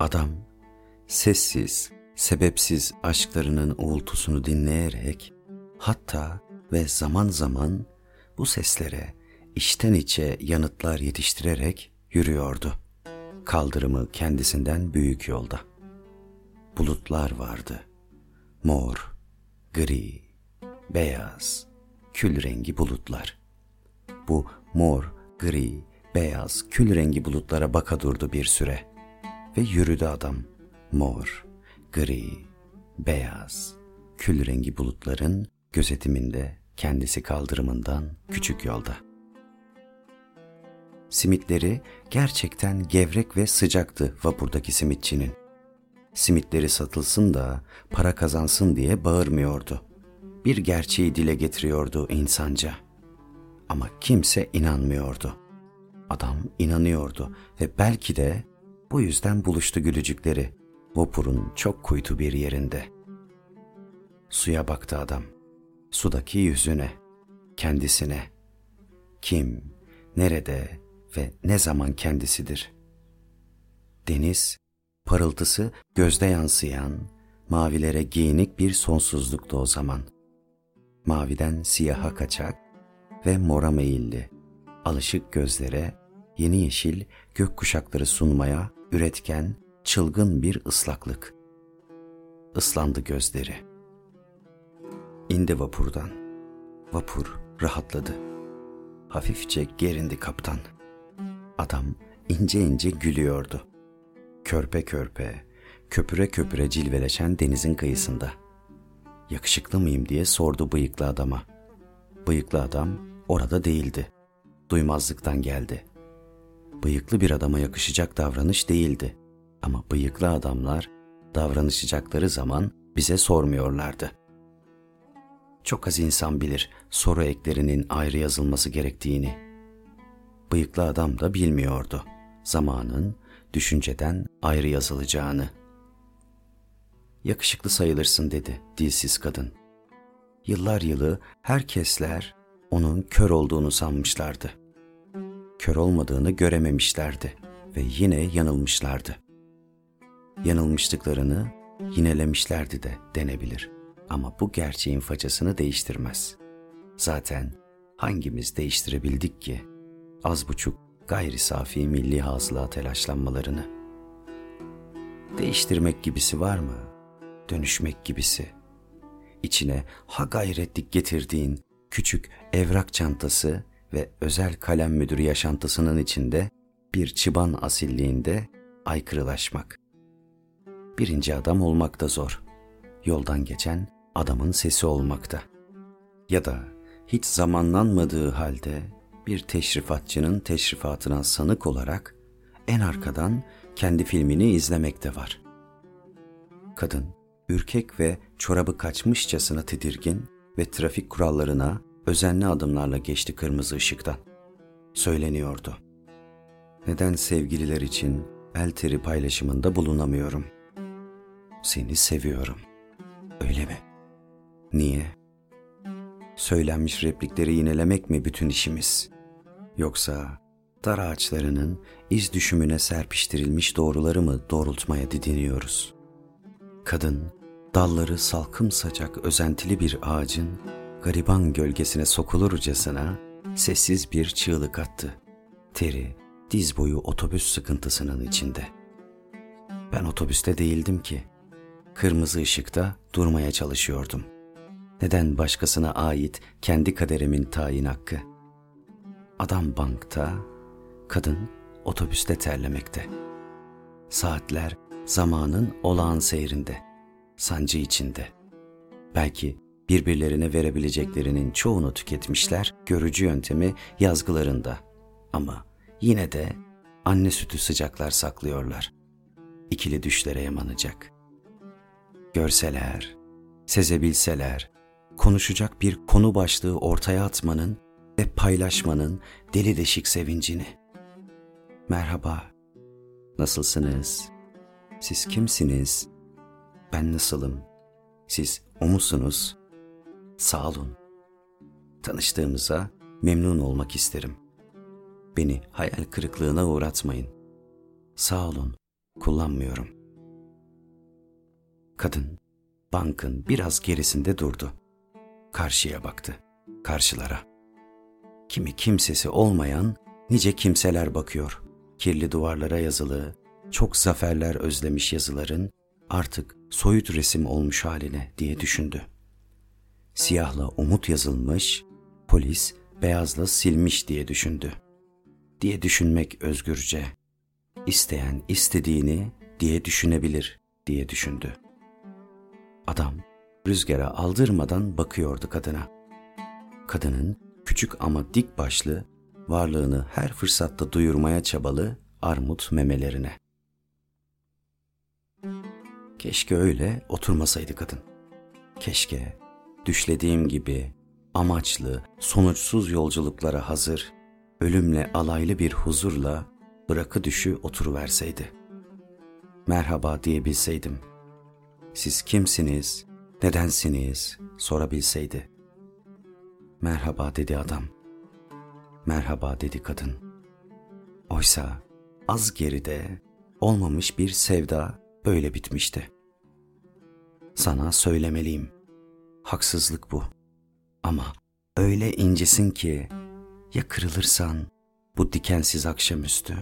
Adam sessiz, sebepsiz aşklarının uğultusunu dinleyerek hatta ve zaman zaman bu seslere içten içe yanıtlar yetiştirerek yürüyordu. Kaldırımı kendisinden büyük yolda. Bulutlar vardı. Mor, gri, beyaz, kül rengi bulutlar. Bu mor, gri, beyaz, kül rengi bulutlara baka durdu bir süre. Ve yürüdü adam. Mor, gri, beyaz, kül rengi bulutların gözetiminde kendisi kaldırımından küçük yolda. Simitleri gerçekten gevrek ve sıcaktı vapurdaki simitçinin. Simitleri satılsın da para kazansın diye bağırmıyordu. Bir gerçeği dile getiriyordu insanca. Ama kimse inanmıyordu. Adam inanıyordu ve belki de bu yüzden buluştu gülücükleri. Vapurun çok kuytu bir yerinde. Suya baktı adam. Sudaki yüzüne, kendisine. Kim, nerede ve ne zaman kendisidir? Deniz, parıltısı gözde yansıyan, mavilere giyinik bir sonsuzluktu o zaman. Maviden siyaha kaçak ve mora meyilli, alışık gözlere yeni yeşil gök kuşakları sunmaya üretken çılgın bir ıslaklık. Islandı gözleri. İndi vapurdan. Vapur rahatladı. Hafifçe gerindi kaptan. Adam ince ince gülüyordu. Körpe körpe, köpüre köpüre cilveleşen denizin kıyısında. Yakışıklı mıyım diye sordu bıyıklı adama. Bıyıklı adam orada değildi. Duymazlıktan geldi. Bıyıklı bir adama yakışacak davranış değildi. Ama bıyıklı adamlar davranışacakları zaman bize sormuyorlardı. Çok az insan bilir soru eklerinin ayrı yazılması gerektiğini. Bıyıklı adam da bilmiyordu zamanın düşünceden ayrı yazılacağını. Yakışıklı sayılırsın dedi dilsiz kadın. Yıllar yılı herkesler onun kör olduğunu sanmışlardı. Kör olmadığını görememişlerdi ve yine yanılmışlardı. Yanılmışlıklarını yinelemişlerdi de denebilir. Ama bu gerçeğin facasını değiştirmez. Zaten hangimiz değiştirebildik ki az buçuk gayri safi milli hasıla telaşlanmalarını? Değiştirmek gibisi var mı? Dönüşmek gibisi. İçine ha gayretlik getirdiğin küçük evrak çantası ve özel kalem müdürü yaşantısının içinde bir çıban asilliğinde aykırılaşmak. Birinci adam olmak da zor. Yoldan geçen adamın sesi olmakta. Ya da hiç zamanlanmadığı halde bir teşrifatçının teşrifatına sanık olarak en arkadan kendi filmini izlemekte var. Kadın ürkek ve çorabı kaçmışçasına tedirgin ve trafik kurallarına özenli adımlarla geçti kırmızı ışıktan. Söyleniyordu. Neden sevgililer için el teri paylaşımında bulunamıyorum? Seni seviyorum. Öyle mi? Niye? Söylenmiş replikleri yinelemek mi bütün işimiz? Yoksa dar ağaçlarının iz düşümüne serpiştirilmiş doğruları mı doğrultmaya didiniyoruz? Kadın, dalları salkım sacak özentili bir ağacın gariban gölgesine sokulurcasına sessiz bir çığlık attı. Teri, diz boyu otobüs sıkıntısının içinde. Ben otobüste değildim ki. Kırmızı ışıkta durmaya çalışıyordum. Neden başkasına ait kendi kaderimin tayin hakkı? Adam bankta, kadın otobüste terlemekte. Saatler zamanın olağan seyrinde, sancı içinde. Belki birbirlerine verebileceklerinin çoğunu tüketmişler görücü yöntemi yazgılarında. Ama yine de anne sütü sıcaklar saklıyorlar. İkili düşlere yamanacak. Görseler, sezebilseler, konuşacak bir konu başlığı ortaya atmanın ve paylaşmanın deli deşik sevincini. Merhaba, nasılsınız? Siz kimsiniz? Ben nasılım? Siz o musunuz? Sağ olun. Tanıştığımıza memnun olmak isterim. Beni hayal kırıklığına uğratmayın. Sağ olun. kullanmıyorum. Kadın bankın biraz gerisinde durdu. Karşıya baktı, karşılara. Kimi kimsesi olmayan nice kimseler bakıyor. Kirli duvarlara yazılı, çok zaferler özlemiş yazıların artık soyut resim olmuş haline diye düşündü. Siyahla umut yazılmış, polis beyazla silmiş diye düşündü. Diye düşünmek özgürce. İsteyen istediğini diye düşünebilir diye düşündü. Adam rüzgara aldırmadan bakıyordu kadına. Kadının küçük ama dik başlı, varlığını her fırsatta duyurmaya çabalı armut memelerine. Keşke öyle oturmasaydı kadın. Keşke düşlediğim gibi amaçlı, sonuçsuz yolculuklara hazır, ölümle alaylı bir huzurla bırakı düşü oturuverseydi. Merhaba diyebilseydim. Siz kimsiniz, nedensiniz sorabilseydi. Merhaba dedi adam. Merhaba dedi kadın. Oysa az geride olmamış bir sevda böyle bitmişti. Sana söylemeliyim. Haksızlık bu. Ama öyle incesin ki ya kırılırsan bu dikensiz akşamüstü.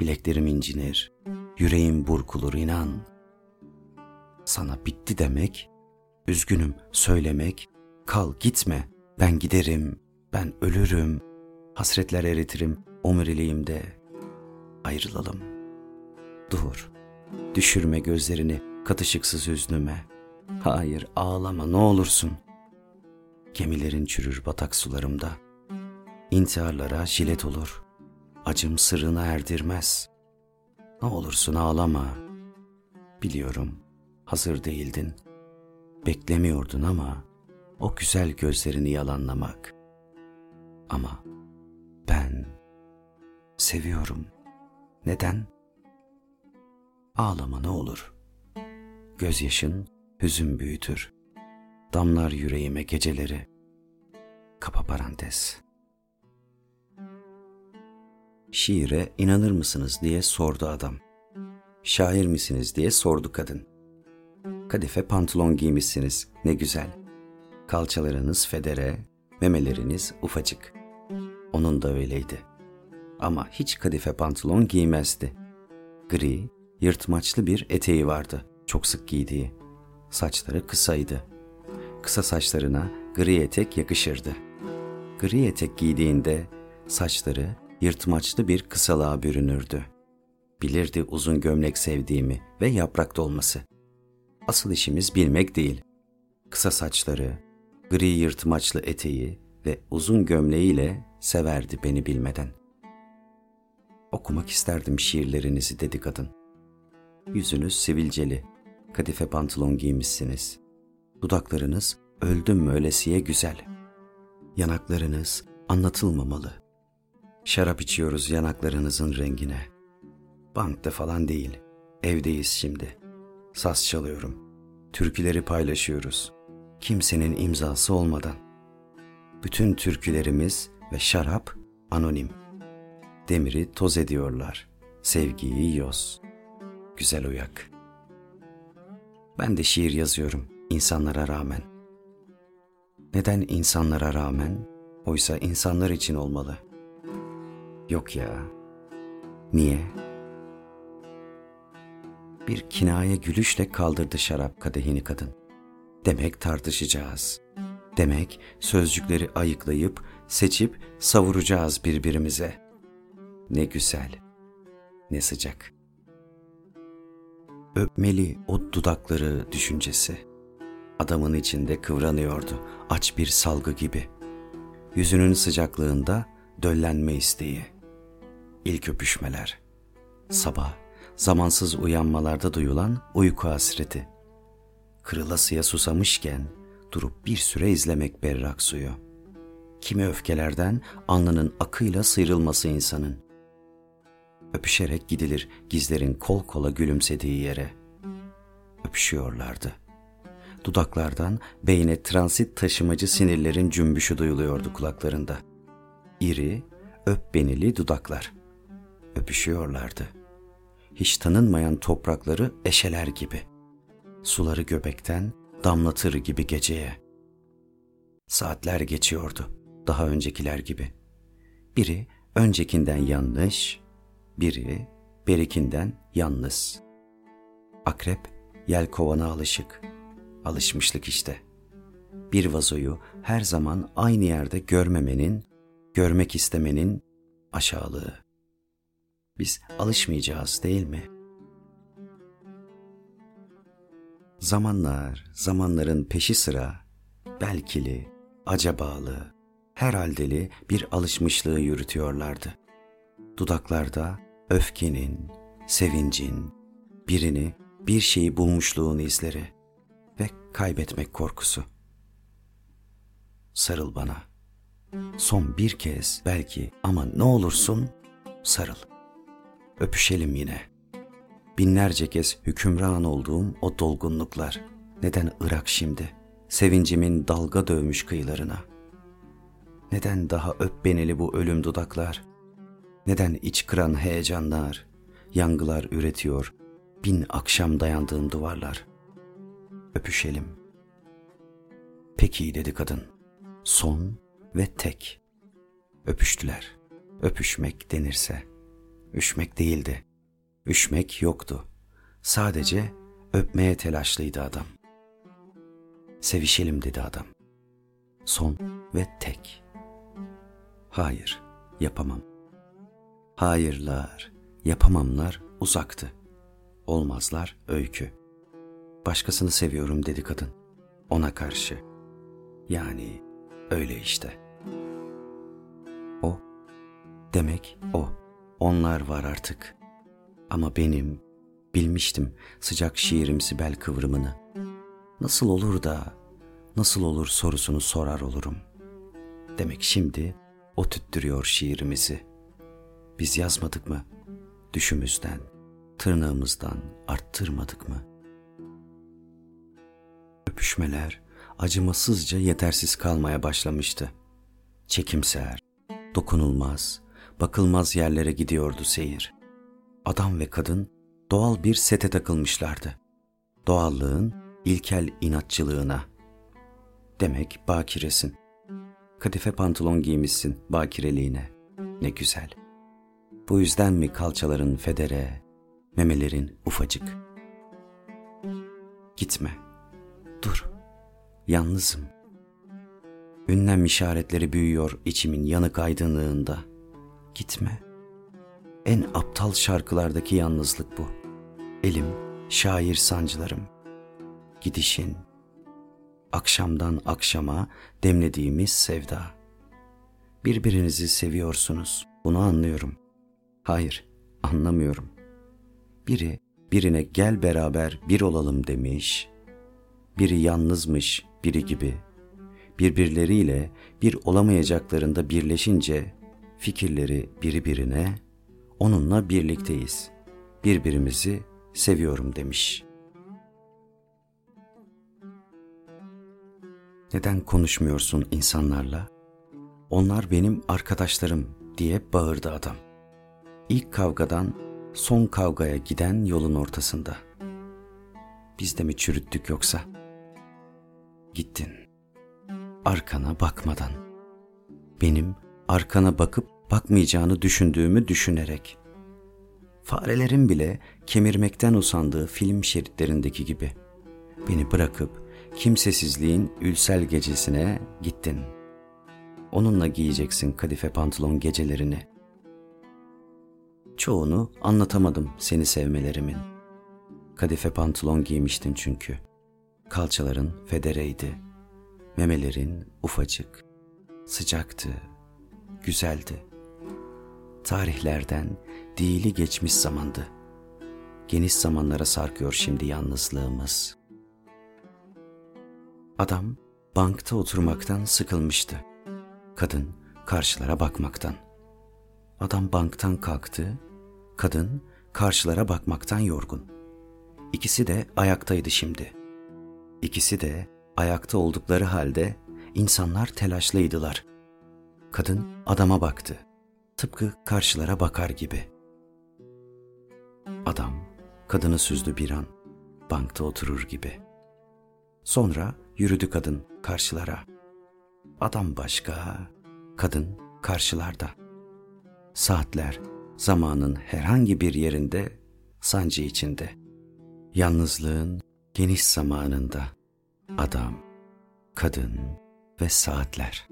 Bileklerim incinir, yüreğim burkulur inan. Sana bitti demek, üzgünüm söylemek, kal gitme, ben giderim, ben ölürüm, hasretler eritirim omuriliğimde. Ayrılalım. Dur, düşürme gözlerini katışıksız hüznüme. Hayır ağlama ne olursun. Gemilerin çürür batak sularımda. İntiharlara jilet olur. Acım sırrına erdirmez. Ne olursun ağlama. Biliyorum hazır değildin. Beklemiyordun ama o güzel gözlerini yalanlamak. Ama ben seviyorum. Neden? Ağlama ne olur. Gözyaşın hüzün büyütür. Damlar yüreğime geceleri. Kapa parantez. Şiire inanır mısınız diye sordu adam. Şair misiniz diye sordu kadın. Kadife pantolon giymişsiniz, ne güzel. Kalçalarınız federe, memeleriniz ufacık. Onun da öyleydi. Ama hiç kadife pantolon giymezdi. Gri, yırtmaçlı bir eteği vardı, çok sık giydiği. Saçları kısaydı. Kısa saçlarına gri etek yakışırdı. Gri etek giydiğinde saçları yırtmaçlı bir kısalığa bürünürdü. Bilirdi uzun gömlek sevdiğimi ve yaprakta olması. Asıl işimiz bilmek değil. Kısa saçları, gri yırtmaçlı eteği ve uzun gömleğiyle severdi beni bilmeden. Okumak isterdim şiirlerinizi dedi kadın. Yüzünüz sivilceli, kadife pantolon giymişsiniz. Dudaklarınız öldüm mü ölesiye güzel. Yanaklarınız anlatılmamalı. Şarap içiyoruz yanaklarınızın rengine. Bankta falan değil, evdeyiz şimdi. Saz çalıyorum. Türküleri paylaşıyoruz. Kimsenin imzası olmadan. Bütün türkülerimiz ve şarap anonim. Demiri toz ediyorlar. Sevgiyi yoz. Güzel uyak. Ben de şiir yazıyorum insanlara rağmen. Neden insanlara rağmen? Oysa insanlar için olmalı. Yok ya. Niye? Bir kinaye gülüşle kaldırdı şarap kadehini kadın. Demek tartışacağız. Demek sözcükleri ayıklayıp, seçip savuracağız birbirimize. Ne güzel, ne sıcak. Öpmeli o dudakları düşüncesi. Adamın içinde kıvranıyordu, aç bir salgı gibi. Yüzünün sıcaklığında döllenme isteği. İlk öpüşmeler. Sabah, zamansız uyanmalarda duyulan uyku hasreti. Kırılasıya susamışken durup bir süre izlemek berrak suyu. Kimi öfkelerden alnının akıyla sıyrılması insanın. Öpüşerek gidilir gizlerin kol kola gülümsediği yere. Öpüşüyorlardı. Dudaklardan beyne transit taşımacı sinirlerin cümbüşü duyuluyordu kulaklarında. İri, öp benili dudaklar. Öpüşüyorlardı. hiç tanınmayan toprakları eşeler gibi. Suları göbekten damlatır gibi geceye. Saatler geçiyordu daha öncekiler gibi. Biri öncekinden yanlış, biri berikinden yalnız. Akrep yel kovana alışık. Alışmışlık işte. Bir vazoyu her zaman aynı yerde görmemenin, görmek istemenin aşağılığı. Biz alışmayacağız değil mi? Zamanlar, zamanların peşi sıra, belkili, acabalı, herhaldeli bir alışmışlığı yürütüyorlardı. Dudaklarda öfkenin, sevincin, birini, bir şeyi bulmuşluğun izleri ve kaybetmek korkusu. Sarıl bana. Son bir kez belki ama ne olursun sarıl. Öpüşelim yine. Binlerce kez hükümran olduğum o dolgunluklar neden Irak şimdi? Sevincimin dalga dövmüş kıyılarına. Neden daha öp beneli bu ölüm dudaklar? Neden iç kıran heyecanlar, yangılar üretiyor bin akşam dayandığım duvarlar? Öpüşelim. Peki dedi kadın. Son ve tek. Öpüştüler. Öpüşmek denirse. Üşmek değildi. Üşmek yoktu. Sadece öpmeye telaşlıydı adam. Sevişelim dedi adam. Son ve tek. Hayır, yapamam. Hayırlar, yapamamlar uzaktı. Olmazlar öykü. Başkasını seviyorum dedi kadın. Ona karşı. Yani öyle işte. O, demek o. Onlar var artık. Ama benim, bilmiştim sıcak şiirimsi bel kıvrımını. Nasıl olur da, nasıl olur sorusunu sorar olurum. Demek şimdi o tüttürüyor şiirimizi.'' Biz yazmadık mı? Düşümüzden, tırnağımızdan arttırmadık mı? Öpüşmeler acımasızca yetersiz kalmaya başlamıştı. Çekimser, dokunulmaz, bakılmaz yerlere gidiyordu seyir. Adam ve kadın doğal bir sete takılmışlardı. Doğallığın ilkel inatçılığına. Demek bakiresin. Kadife pantolon giymişsin bakireliğine. Ne güzel. Bu yüzden mi kalçaların federe, memelerin ufacık? Gitme. Dur. Yalnızım. Ünlem işaretleri büyüyor içimin yanık aydınlığında. Gitme. En aptal şarkılardaki yalnızlık bu. Elim, şair sancılarım. Gidişin, akşamdan akşama demlediğimiz sevda. Birbirinizi seviyorsunuz, bunu anlıyorum. Hayır, anlamıyorum. Biri birine gel beraber bir olalım demiş. Biri yalnızmış biri gibi. Birbirleriyle bir olamayacaklarında birleşince fikirleri biri birine onunla birlikteyiz. Birbirimizi seviyorum demiş. Neden konuşmuyorsun insanlarla? Onlar benim arkadaşlarım diye bağırdı adam.'' İlk kavgadan son kavgaya giden yolun ortasında. Biz de mi çürüttük yoksa? Gittin. Arkana bakmadan. Benim arkana bakıp bakmayacağını düşündüğümü düşünerek. Farelerin bile kemirmekten usandığı film şeritlerindeki gibi. Beni bırakıp kimsesizliğin ülsel gecesine gittin. Onunla giyeceksin kadife pantolon gecelerini. Çoğunu anlatamadım seni sevmelerimin. Kadife pantolon giymiştin çünkü. Kalçaların federeydi. Memelerin ufacık. Sıcaktı. Güzeldi. Tarihlerden değili geçmiş zamandı. Geniş zamanlara sarkıyor şimdi yalnızlığımız. Adam bankta oturmaktan sıkılmıştı. Kadın karşılara bakmaktan. Adam banktan kalktı, kadın karşılara bakmaktan yorgun. İkisi de ayaktaydı şimdi. İkisi de ayakta oldukları halde insanlar telaşlıydılar. Kadın adama baktı. Tıpkı karşılara bakar gibi. Adam kadını süzdü bir an, bankta oturur gibi. Sonra yürüdü kadın karşılara. Adam başka, kadın karşılarda. Saatler zamanın herhangi bir yerinde sancı içinde. Yalnızlığın geniş zamanında adam, kadın ve saatler.''